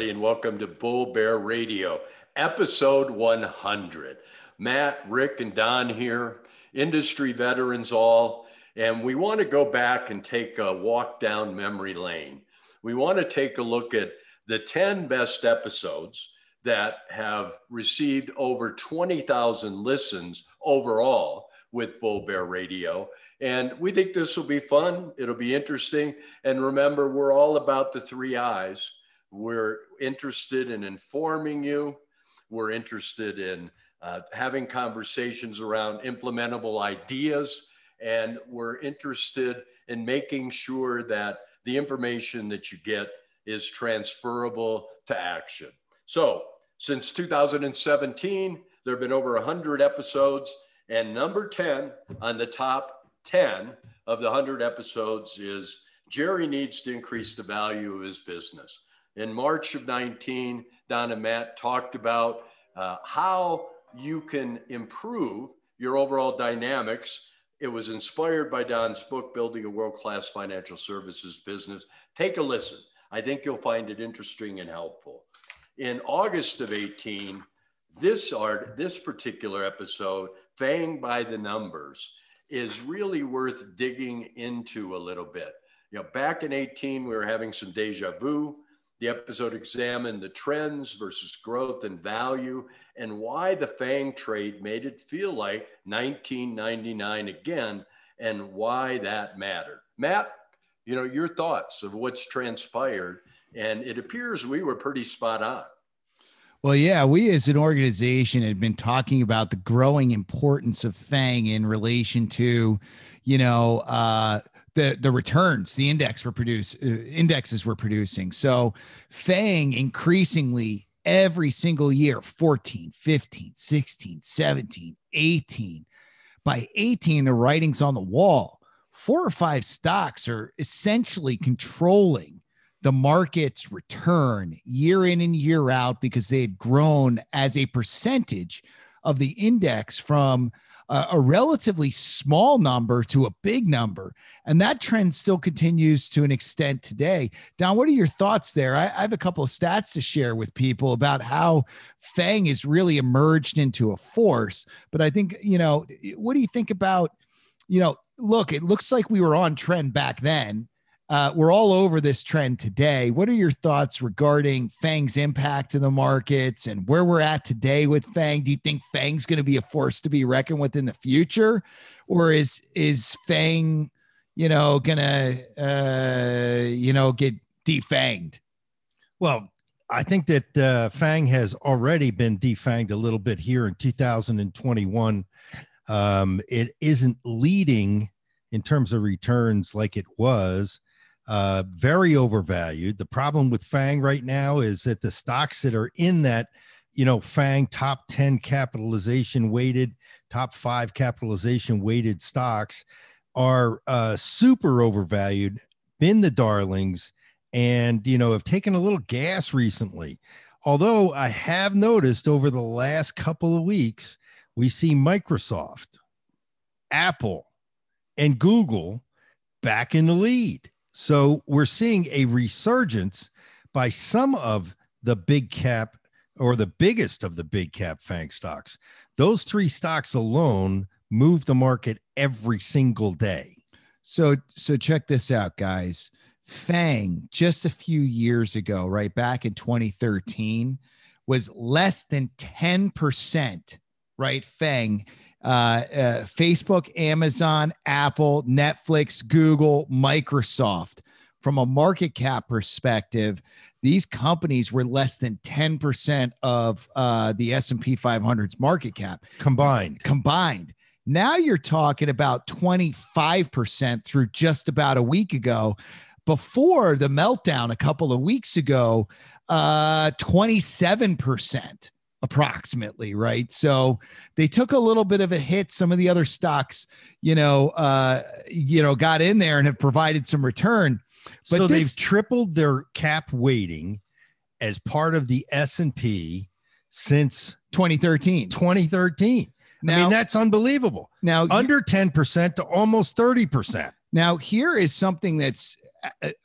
Everybody, and welcome to Bull Bear Radio, episode 100. Matt, Rick, and Don here, industry veterans all, and we want to go back and take a walk down memory lane. We want to take a look at the 10 best episodes that have received over 20,000 listens overall with Bull Bear Radio. And we think this will be fun. It'll be interesting. And remember, we're all about the three I's. We're interested in informing you, we're interested in uh, having conversations around implementable ideas, and we're interested in making sure that the information that you get is transferable to action. So, since 2017, there have been over 100 episodes, and number 10 on the top 10 of the 100 episodes is Jerry needs to increase the value of his business. In March of 19, Don and Matt talked about uh, how you can improve your overall dynamics. It was inspired by Don's book, Building a World Class Financial Services Business. Take a listen. I think you'll find it interesting and helpful. In August of 18, this art, this particular episode, Fang by the Numbers, is really worth digging into a little bit. You know, back in 18, we were having some deja vu. The episode examined the trends versus growth and value and why the FANG trade made it feel like 1999 again and why that mattered. Matt, you know, your thoughts of what's transpired. And it appears we were pretty spot on. Well, yeah, we as an organization had been talking about the growing importance of FANG in relation to, you know, uh, the the returns the index were produce uh, indexes were producing. So FANG increasingly every single year 14, 15, 16, 17, 18. By 18, the writing's on the wall. Four or five stocks are essentially controlling the market's return year in and year out because they had grown as a percentage of the index from a, a, relatively small number to a big number. And that trend still continues to an extent today. Don, what are your thoughts there? I, I have a couple of stats to share with people about how FANG has really emerged into a force. But I think, you know, what do you think about? You know, look, it looks like we were on trend back then uh, we're all over this trend today. What are your thoughts regarding Fang's impact in the markets and where we're at today with Fang? Do you think Fang's going to be a force to be reckoned with in the future, or is is Fang, you know, gonna uh, you know get defanged? Well, I think that uh, Fang has already been defanged a little bit here in 2021. Um, it isn't leading in terms of returns like it was uh, very overvalued. The problem with Fang right now is that the stocks that are in that, you know, Fang top 10 capitalization weighted, top five capitalization weighted stocks are uh, super overvalued, been the darlings, and, you know, have taken a little gas recently. Although I have noticed over the last couple of weeks, we see Microsoft, Apple, and Google back in the lead. So we're seeing a resurgence by some of the big cap or the biggest of the big cap FANG stocks. Those three stocks alone move the market every single day. So so check this out guys. FANG just a few years ago, right back in 2013 was less than 10%, right? FANG uh, uh, Facebook, Amazon, Apple, Netflix, Google, Microsoft. From a market cap perspective, these companies were less than 10% of uh, the S&P 500's market cap combined. Combined. Now you're talking about 25% through just about a week ago. Before the meltdown a couple of weeks ago, uh, 27% approximately, right? So they took a little bit of a hit. Some of the other stocks, you know, uh, you know, got in there and have provided some return. But so this, they've tripled their cap weighting as part of the S&P since 2013. 2013. Now, I mean, that's unbelievable. Now, under 10% to almost 30%. Now, here is something that's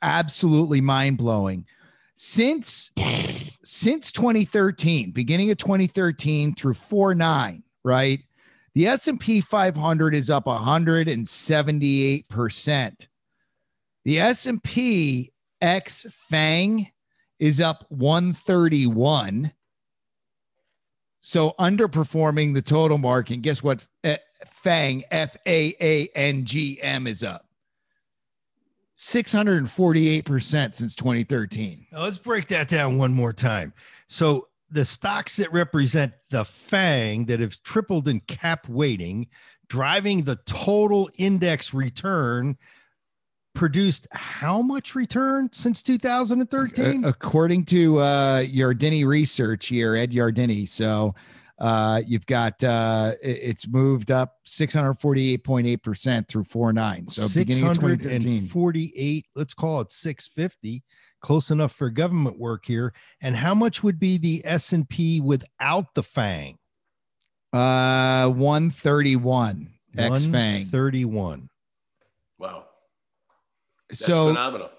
absolutely mind blowing. Since since 2013, beginning of 2013 through 49, right? The S&P 500 is up 178%. The S&P X FANG is up 131. So underperforming the total market. Guess what? FANG, F A A N G M, is up 648% since 2013. Now let's break that down one more time. So the stocks that represent the FANG that have tripled in cap weighting, driving the total index return produced how much return since 2013? According to uh, Yardeni Research here, Ed Yardeni. So uh, you've got uh, it's moved up 648.8% through 49. So beginning of 2048, let's call it 650 close enough for government work here. And how much would be the S&P without the FANG? Uh 131 X FANG. 31. That's so phenomenal.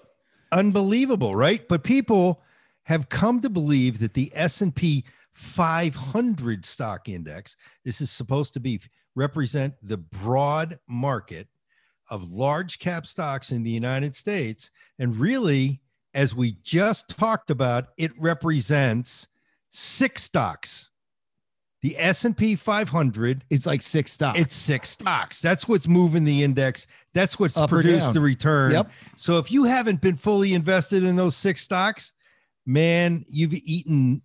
Unbelievable, right? But people have come to believe that the S&P 500 stock index, this is supposed to be represent the broad market of large cap stocks in the United States and really as we just talked about, it represents six stocks the S&P 500 is like six stocks. It's six stocks. That's what's moving the index. That's what's Up produced the return. Yep. So if you haven't been fully invested in those six stocks, man, you've eaten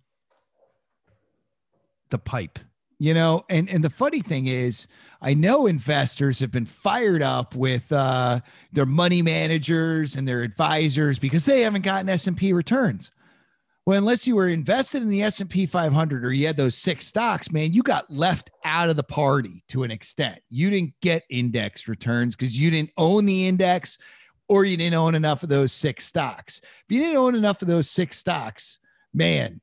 the pipe. You know, and and the funny thing is, I know investors have been fired up with uh, their money managers and their advisors because they haven't gotten S&P returns. Well, unless you were invested in the S&P 500 or you had those six stocks, man, you got left out of the party to an extent. You didn't get index returns because you didn't own the index or you didn't own enough of those six stocks. If you didn't own enough of those six stocks, man,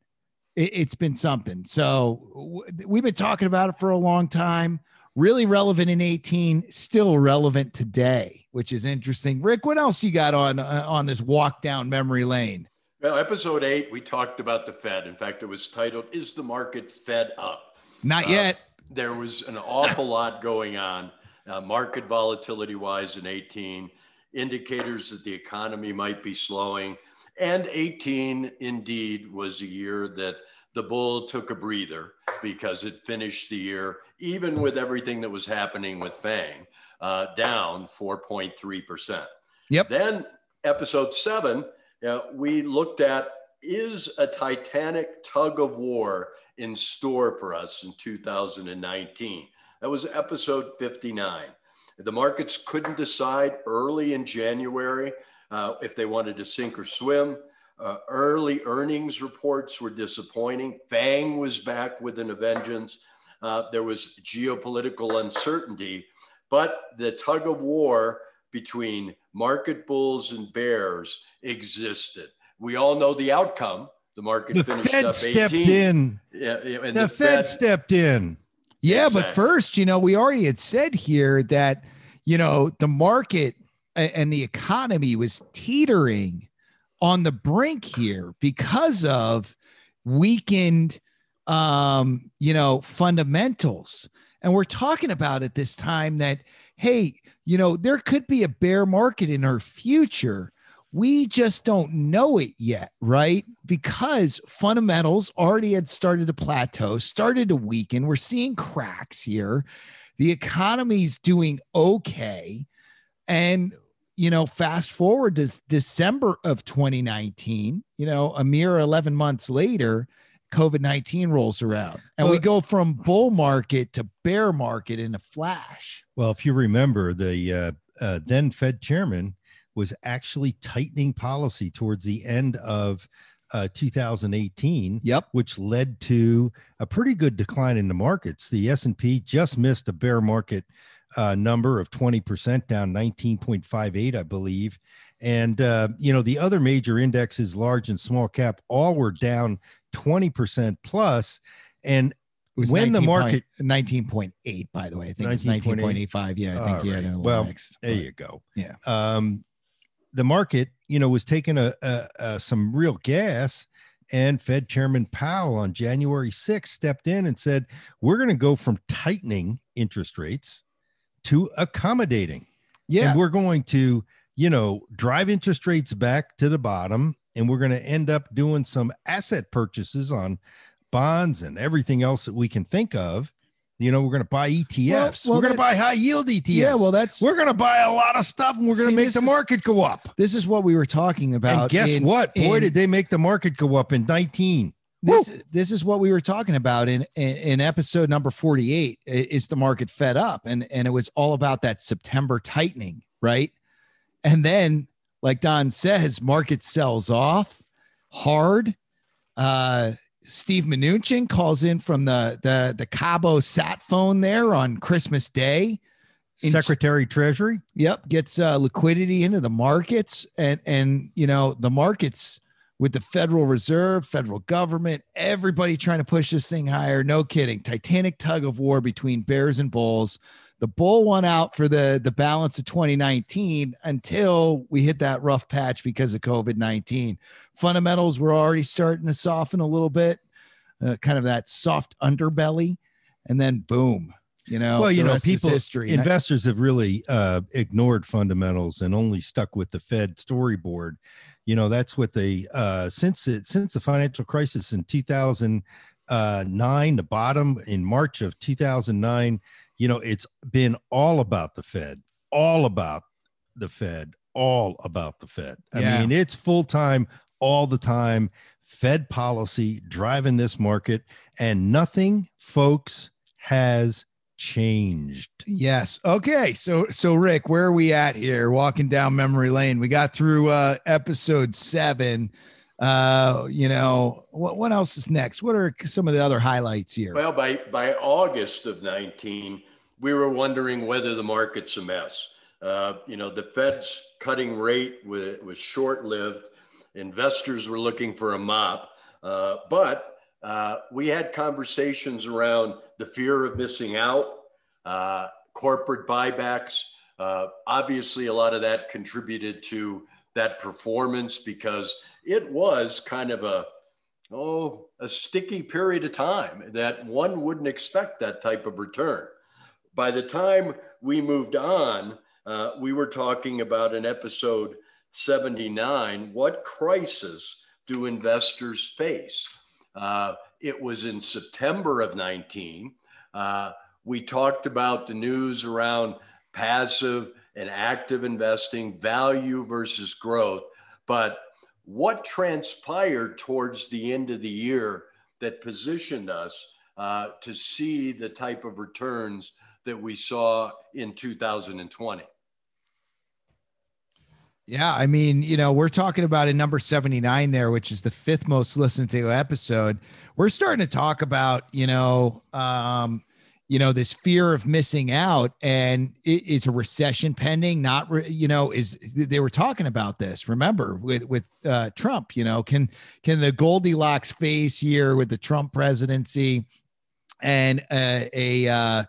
it, has been something. So we've been talking about it for a long time. Really relevant in 18, still relevant today, which is interesting. Rick, what else you got on uh, on this walk down memory lane? Well, episode eight, we talked about the Fed. In fact, it was titled, Is the Market Fed Up? Not uh, yet. There was an awful lot going on, uh, market volatility wise in 18, indicators that the economy might be slowing. And 18 indeed was a year that the bull took a breather because it finished the year, even with everything that was happening with FANG, uh, down 4.3%. Yep. Then episode seven, uh, we looked at is a titanic tug of war in store for us in 2019. That was episode 59. The markets couldn't decide early in January uh, if they wanted to sink or swim. Uh, early earnings reports were disappointing. FANG was back with an vengeance. Uh, there was geopolitical uncertainty, but the tug of war between market bulls and bears existed. We all know the outcome. The market the finished Fed up 18. stepped in. Yeah, the, the Fed, Fed, stepped in. Yeah, exactly. but first, you know, we already had said here that you know the market and the economy was teetering on the brink here because of weakened um you know fundamentals and we're talking about at this time that hey you know, there could be a bear market in our future. We just don't know it yet, right? Because fundamentals already had started to plateau, started to weaken. We're seeing cracks here. The economy's doing okay. And, you know, fast forward to December of 2019, you know, a mere 11 months later, COVID 19 rolls around and we go from bull market to bear market in a flash. Well, if you remember, the uh, uh, then Fed chairman was actually tightening policy towards the end of uh, 2018, Yep. which led to a pretty good decline in the markets. The S&P just missed a bear market uh, number of 20% down 19.58, I believe. And, uh, you know, the other major indexes, large and small cap, all were down 20% plus. And When the market- point- 19.8, by the way. I think it's 19.85. Yeah, I think had right. Well, mixed. there you go. Yeah. Um, the market, you know, was taking a, a, a some real gas, and Fed Chairman Powell on January 6th stepped in and said, "We're going to go from tightening interest rates to accommodating, Yeah. and we're going to, you know, drive interest rates back to the bottom, and we're going to end up doing some asset purchases on bonds and everything else that we can think of." You know, we're going to buy ETFs. well, we're going to buy high yield ETFs. Yeah. Well, that's We're going to buy a lot of stuff and we're going to make the is- market go up. this is what we were talking about. And guess in- what? Boy, in- did they make the market go up in 19. This this is what we were talking about in, in in episode number 48 is the market fed up and and it was all about that september tightening right? And then like don says market sells off hard. Uh steve Mnuchin calls in from the the the cabo sat phone there on christmas day. In- Secretary Treasury. Yep, gets uh, liquidity into the markets, and and you know the markets with the Federal Reserve, federal government, everybody trying to push this thing higher. No kidding, Titanic tug of war between bears and bulls. The bull won out for the the balance of 2019 until we hit that rough patch because of COVID 19. Fundamentals were already starting to soften a little bit, uh, kind of that soft underbelly, and then boom. You know, well, you know, people, history. Investors have really uh, ignored fundamentals and only stuck with the Fed storyboard. You know, that's what they uh, since it since the financial crisis in 2009, the bottom in March of 2009. You know, it's been all about the Fed, all about the Fed, all about the Fed. I Yeah. mean, it's full time, all the time. Fed policy driving this market, and nothing, folks, has changed. Yes. Okay. So so Rick, where are we at here? Walking down memory lane. We got through uh episode seven. Uh, you know, what what else is next? What are some of the other highlights here? Well, by, by August of 19, we were wondering whether the market's a mess. Uh, you know, the Fed's cutting rate was, was short lived. Investors were looking for a mop. Uh, but uh, we had conversations around the fear of missing out, uh, corporate buybacks. Uh, obviously, a lot of that contributed to that performance because it was kind of a oh, a sticky period of time that one wouldn't expect that type of return. By the time we moved on, uh, we were talking about in episode 79 what crisis do investors face? Uh, it was in September of 19. Uh, we talked about the news around passive and active investing, value versus growth. But what transpired towards the end of the year that positioned us uh, to see the type of returns that we saw in 2020? Yeah, I mean, you know, we're talking about in number 79 there, which is the fifth most listened to episode. We're starting to talk about, you know, um, you know, this fear of missing out and it is a recession pending? Not, re- you know, is they were talking about this, remember, with, with uh, Trump, you know, can, can the Goldilocks phase here with the Trump presidency and uh, a, uh,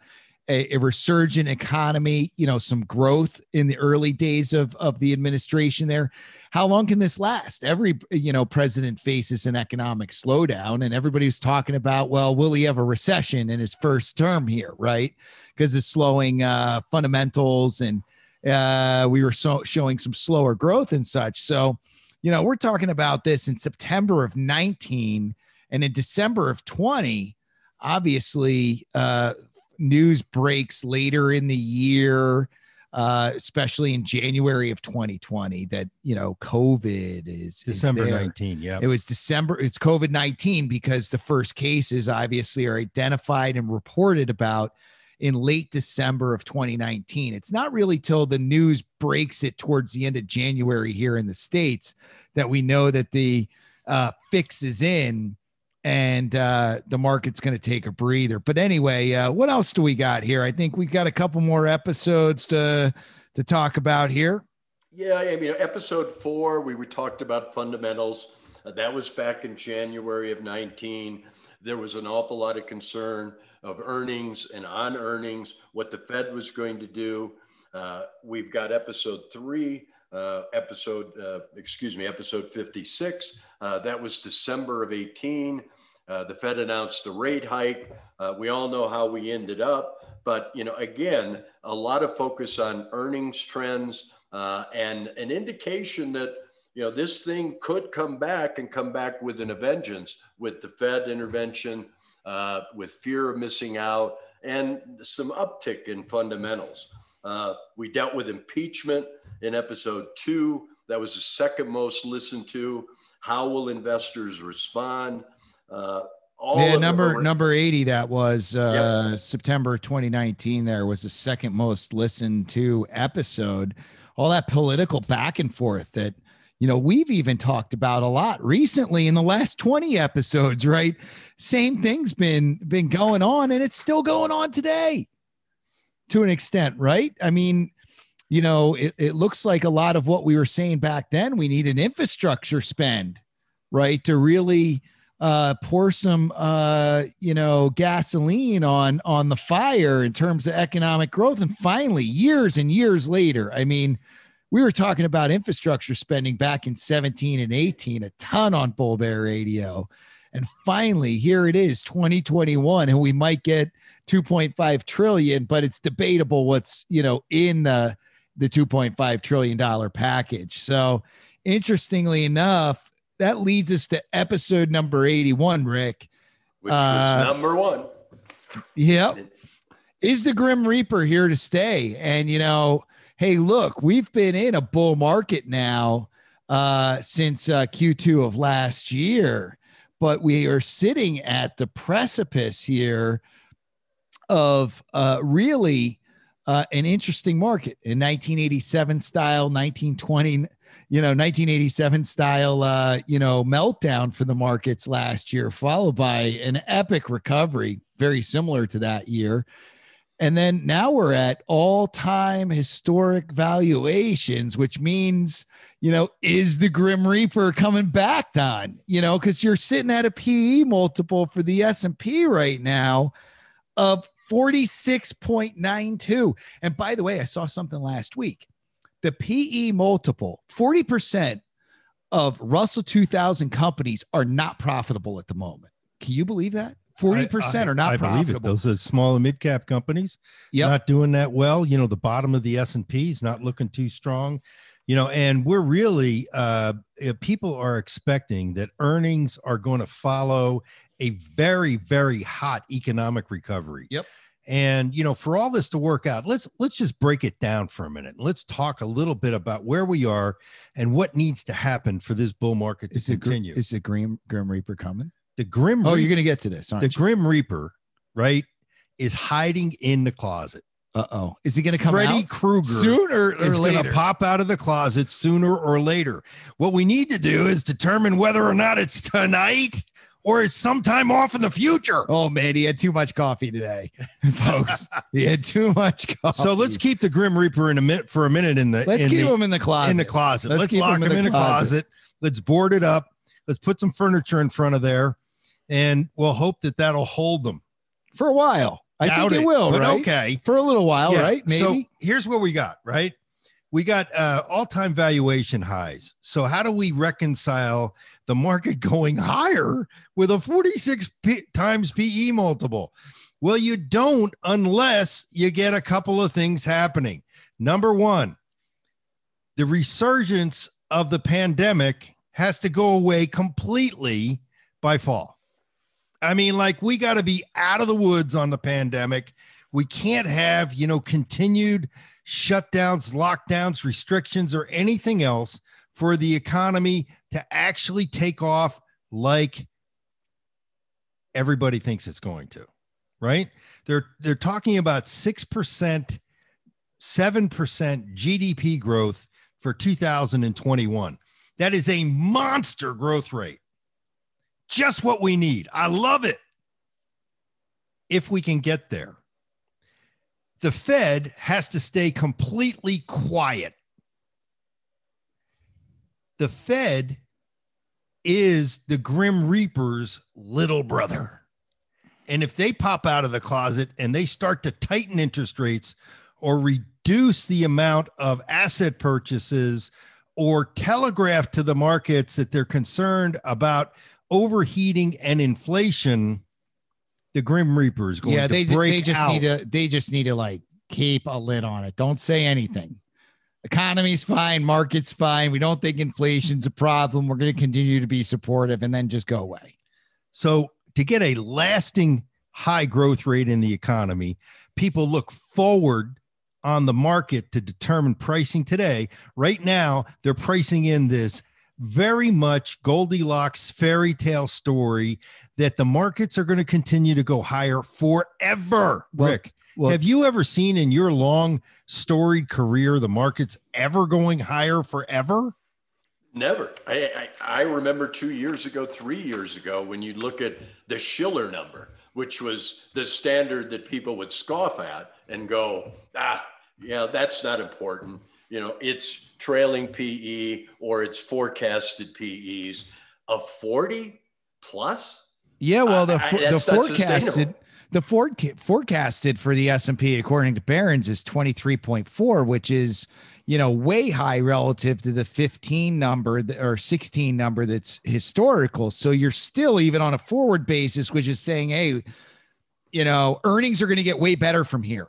a, a resurgent economy, you know, some growth in the early days of, of the administration there. How long can this last? Every, you know, president faces an economic slowdown and everybody's talking about, well, will he have a recession in his first term here? Right. Because it's slowing uh, fundamentals and uh, we were so showing some slower growth and such. So, you know, we're talking about this in September of 19 and in December of 20, obviously, uh, news breaks later in the year uh, especially in January of 2020, that you know COVID is December is 19. Yeah. It was December. It's COVID 19 because the first cases obviously are identified and reported about in late December of 2019. It's not really till the news breaks it towards the end of January here in the States that we know that the uh, fix is in and uh, the market's going to take a breather. But anyway, uh, what else do we got here? I think we've got a couple more episodes to to talk about here. Yeah, I mean, episode four, we, we talked about fundamentals. Uh, that was back in January of 19. There was an awful lot of concern of earnings and on earnings, what the Fed was going to do. Uh, we've got episode three, uh, episode, uh, excuse me, episode 56. Uh, that was December of 18. Uh, the Fed announced the rate hike. Uh, we all know how we ended up, but you know, again, a lot of focus on earnings trends and an indication that you know this thing could come back and come back with an vengeance with the Fed intervention, with fear of missing out, and some uptick in fundamentals. Uh, we dealt with impeachment in episode two. That was the second most listened to. How will investors respond? Uh, yeah, number number 80 that was uh, yep. September 2019 there was the second most listened to episode. All that political back and forth that you know we've even talked about a lot recently in the last 20 episodes, right? Same thing's been been going on and it's still going on today to an extent, right? I mean, you know, it, it looks like a lot of what we were saying back then, we need an infrastructure spend, right? To really uh, pour some, uh, you know, gasoline on on the fire in terms of economic growth. And finally, years and years later, I mean, we were talking about infrastructure spending back in 17 and 18, a ton on Bull Bear Radio. And finally, here it is, 2021, and we might get 2.5 trillion, but it's debatable what's you know in the the 2.5 trillion dollar package. So, interestingly enough, that leads us to episode number 81, Rick. Which uh, number one. Yep. Is the Grim Reaper here to stay? And you know, hey, look, we've been in a bull market now uh, since uh, Q2 of last year, but we are sitting at the precipice here of uh, really uh, an interesting market in 1987 style, 1920, you know, 1987 style, uh, you know, meltdown for the markets last year, followed by an epic recovery, very similar to that year. And then now we're at all time historic valuations, which means, you know, is the Grim Reaper coming back, Don? You know, because you're sitting at a PE multiple for the S&P right now of 46.92. And by the way, I saw something last week. The PE multiple, 40% of Russell 2000 companies are not profitable at the moment. Can you believe that? 40% I, I, are not I profitable. Believe it. Those are small and mid cap companies yep. not doing that well. You know, the bottom of the S&P is not looking too strong. You know, and we're really uh people are expecting that earnings are going to follow a very very hot economic recovery. Yep. And you know, for all this to work out, let's let's just break it down for a minute. Let's talk a little bit about where we are and what needs to happen for this bull market to is continue. It, is the Grim Grim Reaper coming? The Grim. Oh, Reaper, you're going to get to this. the you? Grim Reaper, right, is hiding in the closet. Uh oh. Is he going to come Freddy Krueger sooner or is going to pop out of the closet sooner or later. What we need to do is determine whether or not it's tonight or it's sometime off in the future. Oh man, he had too much coffee today, folks. he had too much coffee. So let's keep the Grim Reaper in a minute for a minute in the. Let's in keep the, him in the closet. In the closet. Let's, let's lock him, in, him in, the closet. closet. Let's board it up. Let's put some furniture in front of there, and we'll hope that that'll hold them for a while. I Doubt think it, it will, but right? Okay, for a little while, yeah. right? Maybe. So here's what we got, right? We got uh, all-time valuation highs. So how do we reconcile the market going higher with a 46 P- times PE multiple? Well, you don't unless you get a couple of things happening. Number 1, the resurgence of the pandemic has to go away completely by fall. I mean, like we got to be out of the woods on the pandemic. We can't have, you know, continued shutdowns, lockdowns, restrictions, or anything else for the economy to actually take off like everybody thinks it's going to, right? They're they're talking about 6%, 7% GDP growth for 2021. That is a monster growth rate. Just what we need. I love it. If we can get there. The Fed has to stay completely quiet. The Fed is the Grim Reaper's little brother. And if they pop out of the closet and they start to tighten interest rates or reduce the amount of asset purchases or telegraph to the markets that they're concerned about overheating and inflation, the Grim Reaper is going yeah, to they, ju- break they just out. need to they just need to like keep a lid on it. Don't say anything. Economy's fine, market's fine. We don't think inflation's a problem. We're going to continue to be supportive and then just go away. So to get a lasting high growth rate in the economy, people look forward on the market to determine pricing today. Right now, they're pricing in this very much Goldilocks fairy tale story that the markets are going to continue to go higher forever. Well- Rick, well- have you ever seen in your long storied career the markets ever going higher forever? Never. I, I, I remember two years ago, three years ago, when you look at the Shiller number, which was the standard that people would scoff at and go, ah, yeah, that's not important. You know, it's trailing PE or it's forecasted PEs of 40 plus. Yeah, well, the I- I- the forecasted the Ford forecasted for the S and P according to Barron's is twenty three point four, which is you know way high relative to the fifteen number th- or sixteen number that's historical. So you're still even on a forward basis, which is saying, hey, you know, earnings are going to get way better from here.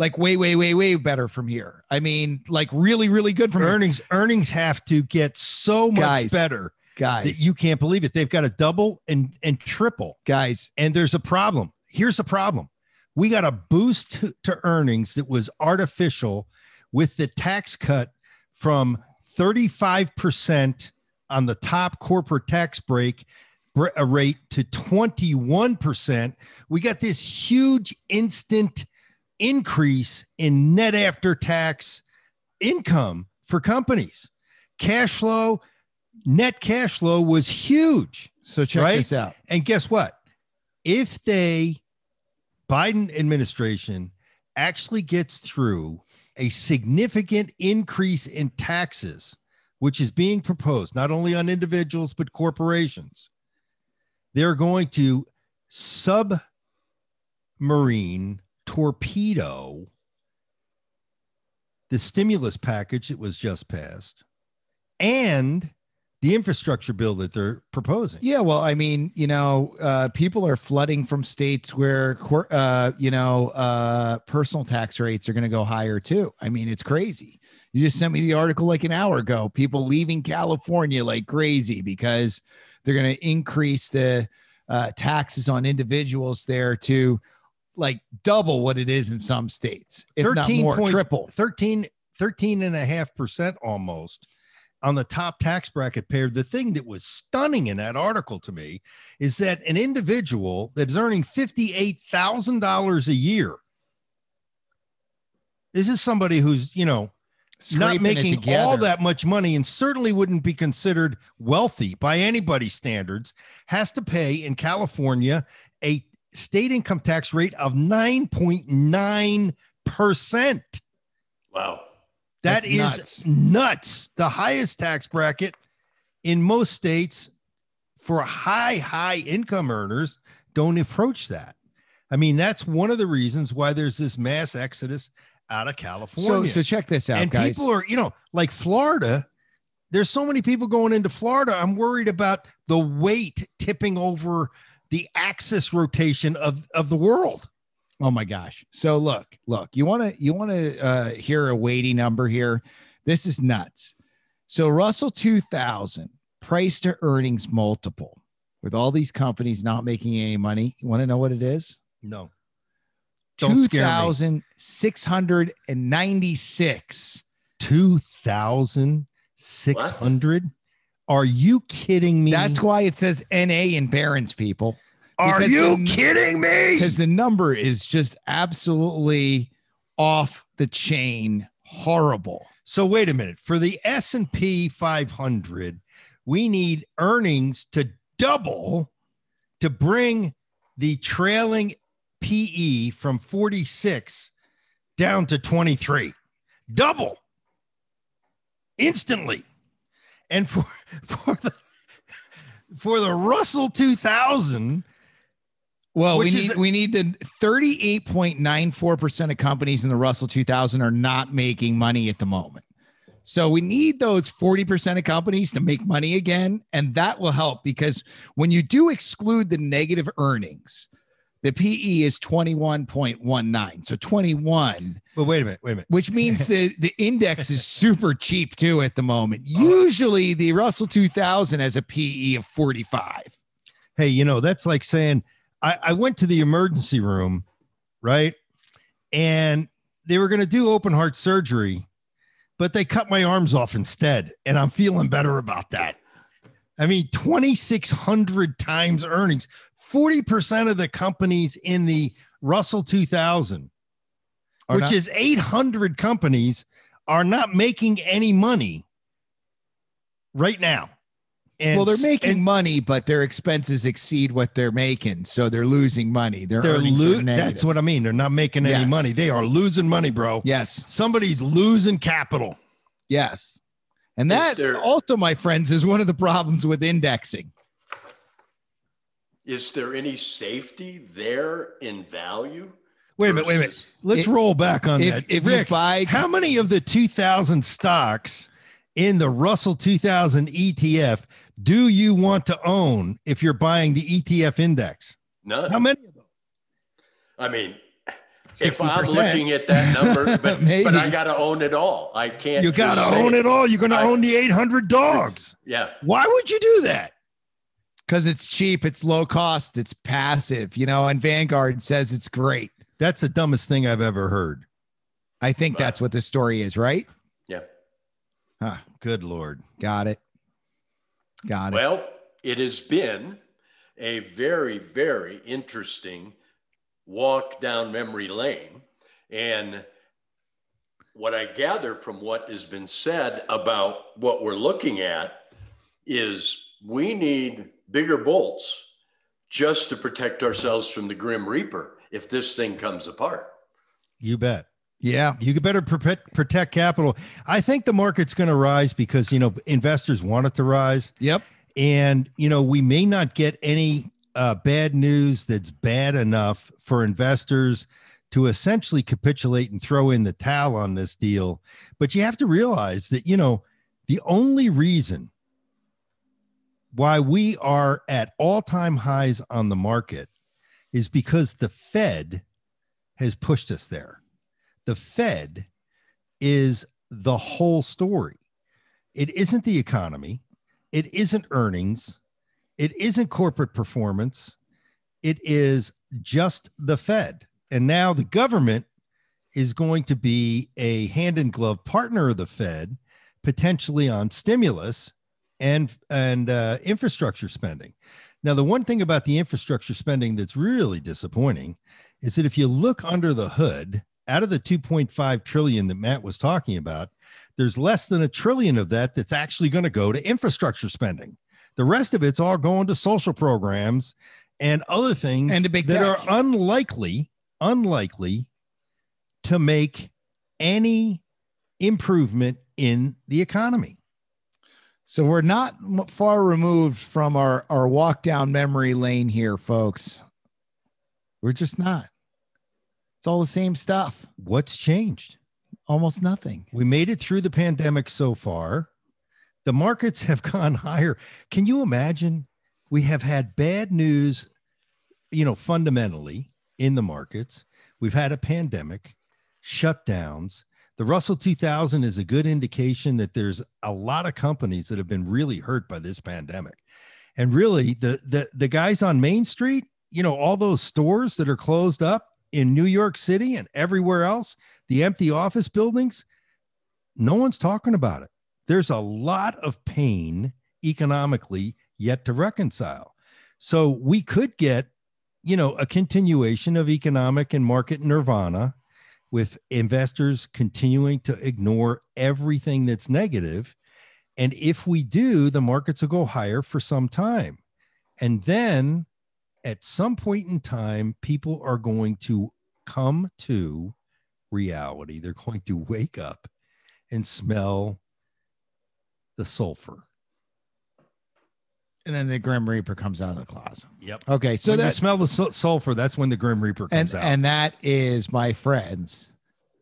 Like way, way, way, way better from here. I mean, like really, really good from here. Earnings earnings have to get so much Guys, better guys. that you can't believe it. They've got to double and and triple. guys, And there's a problem. Here's the problem. We got a boost to, to earnings that was artificial with the tax cut from 35% on the top corporate tax break br- uh, rate to 21%. We got this huge instant increase in net after tax income for companies. Cash flow, net cash flow was huge. so check Right? this out. And guess what? If they, Biden administration actually gets through a significant increase in taxes, which is being proposed not only on individuals, but corporations, they're going to submarine torpedo the stimulus package that was just passed and the infrastructure bill that they're proposing. Yeah, well, I mean, you know, uh, people are flooding from states where, uh, you know, uh, personal tax rates are going to go higher too. I mean, it's crazy. You just sent me the article like an hour ago. People leaving California like crazy because they're going to increase the uh, taxes on individuals there to like double what it is in some states, if not 13 more, point- triple. 13, 13 and a half percent almost on the top tax bracket pair. The thing that was stunning in that article to me is that an individual that is earning $58,000 a year. This is somebody who's, you know, not Scraping it making all that much money and certainly wouldn't be considered wealthy by anybody's standards, has to pay in California a state income tax rate of 9.9%. That That's is nuts. nuts. The highest tax bracket in most states for high, high income earners don't approach that. I mean, that's one of the reasons why there's this mass exodus out of So, California so check this out, and guys. people are, you know, like Florida. There's so many people going into Florida. I'm worried about the weight tipping over the axis rotation of of the world. Oh my gosh. So look, look, you want to you want to uh hear a weighty number here. This is nuts. So Russell 2000 price to earnings multiple with all these companies not making any money. You want to know what it is? No, Don't Two scare me. thousand six hundred and ninety-six. 2,600? Are you kidding me? That's why it says NA in Barron's, people. Are you the- kidding me? Because the number is just absolutely off the chain, horrible. So wait a minute. For the S&P 500, we need earnings to double to bring the trailing PE from 46 down to 23. Double. Instantly. And for for the for the Russell 2000, Well, we need is- we need the 38.94% of companies in the Russell 2000 are not making money at the moment. So we need those 40% of companies to make money again and that will help because when you do exclude the negative earnings, the PE is 21.19. So 21, but wait a minute, wait a minute. which means the the index is super cheap too at the moment. Oh, Usually the Russell 2000 has a PE of 45. hey, you know, that's like saying I, I went to the emergency room, right? And they were going to do open heart surgery, but they cut my arms off instead. And I'm feeling better about that. I mean, 2,600 times earnings, 40% of the companies in the Russell 2000, Are which not- is 800 companies, are not making any money right now. And well, they're making and- money, but their expenses exceed what they're making, so they're losing money. Their they're earnings are lo- that's what I mean. They're not making any Yes. money. They are losing money, bro. Yes, Somebody's losing capital. yes, and that there- also, my friends, is one of the problems with indexing. Is there any safety there in value? Wait a minute, wait a minute. Let's If- roll back on If, that. if you Rick, buy, how many of the 2000 stocks in the Russell 2000 ETF do you want to own if you're buying the ETF index? None. How many of them? I mean, if I'm looking at that number, but, but I got to own it all. I can't. You got to own it all. You're going to own the 800 dogs. Yeah. Why would you do that? Because it's cheap, it's low cost, it's passive, you know. And Vanguard says it's great. That's the dumbest thing I've ever heard. I think that's what the story is, right? Yeah. Huh, good Lord. Got it. Got it. Well, it has been a very, very interesting walk down memory lane. And what I gather from what has been said about what we're looking at is we need bigger bolts just to protect ourselves from the grim reaper if this thing comes apart. You bet. yeah. You better protect, protect capital. I think the market's going to rise because, you know, investors want it to rise. Yep. And, you know, we may not get any uh, bad news that's bad enough for investors to essentially capitulate and throw in the towel on this deal. But you have to realize that, you know, the only reason why we are at all time highs on the market is because the Fed has pushed us there. The Fed is the whole story. It isn't the economy. It isn't earnings. It isn't corporate performance. It is just the Fed. And now the government is going to be a hand in glove partner of the Fed, potentially on stimulus and and uh, infrastructure spending. Now, the one thing about the infrastructure spending that's really disappointing is that if you look under the hood, out of the 2.5 trillion that Matt was talking about, there's less than a trillion of that that's actually going to go to infrastructure spending. The rest of it's all going to social programs and other things And that tech. are unlikely, unlikely to make any improvement in the economy. So we're not far removed from our, our walk down memory lane here, folks. We're just not. It's all the same stuff. What's changed? Almost nothing. We made it through the pandemic so far. The markets have gone higher. Can you imagine? We have had bad news, you know, fundamentally in the markets. We've had a pandemic, shutdowns. The Russell 2000 is a good indication that there's a lot of companies that have been really hurt by this pandemic. And really, the the the guys on Main Street, you know, all those stores that are closed up, in New York City and everywhere else, the empty office buildings, no one's talking about it. There's a lot of pain economically yet to reconcile. So we could get, you know, a continuation of economic and market nirvana with investors continuing to ignore everything that's negative. And if we do, the markets will go higher for some time. And then at some point in time, people are going to come to reality. They're going to wake up and smell the sulfur. And then the Grim Reaper comes out of the closet. Yep. Okay, so So when you smell the sul- sulfur, that's when the Grim Reaper and comes out. and that is my friends,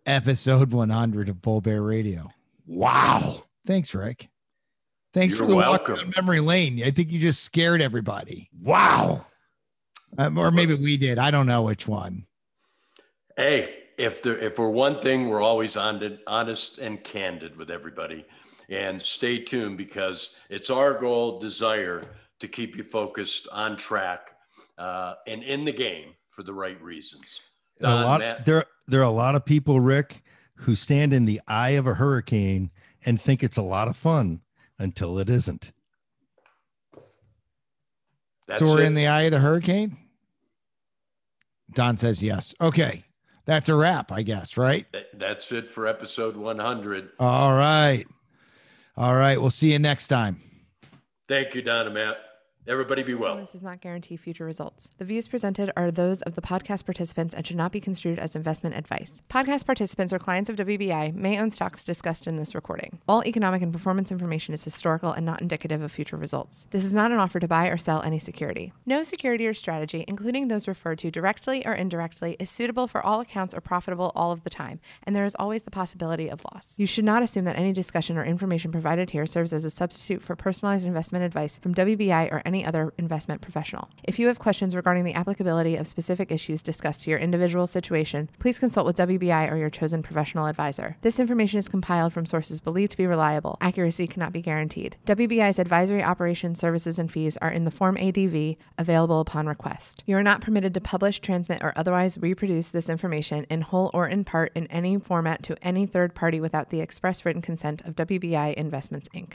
episode 100 of Bull Bear Radio. wow. Thanks, Rick. Thanks You're for the walk welcome. down memory lane. I think you just scared everybody, Wow. Um, or maybe we did. I don't know which one. Hey, if there if we're one thing, we're always on honest and candid with everybody. And stay tuned because it's our goal, desire to keep you focused on track uh, and in the game for the right reasons. There are a lot, Matt- there, there are a lot of people, Rick, who stand in the eye of a hurricane and think it's a lot of fun until it isn't. That's so we're it. in the eye of the hurricane. Don says yes. Okay, that's a wrap, I guess. Right. That's it for episode 100. All right. All right. We'll see you next time. Thank you, Don and Matt. Everybody be well. This does not guarantee future results. The views presented are those of the podcast participants and should not be construed as investment advice. Podcast participants or clients of WBI may own stocks discussed in this recording. All economic and performance information is historical and not indicative of future results. This is not an offer to buy or sell any security. No security or strategy, including those referred to directly or indirectly, is suitable for all accounts or profitable all of the time, and there is always the possibility of loss. You should not assume that any discussion or information provided here serves as a substitute for personalized investment advice from WBI or any other investment professional. If you have questions regarding the applicability of specific issues discussed to your individual situation, please consult with WBI or your chosen professional advisor. This information is compiled from sources believed to be reliable. Accuracy cannot be guaranteed. WBI's advisory operations, services, and fees are in the Form ADV available upon request. You are not permitted to publish, transmit, or otherwise reproduce this information in whole or in part in any format to any third party without the express written consent of WBI Investments, Inc.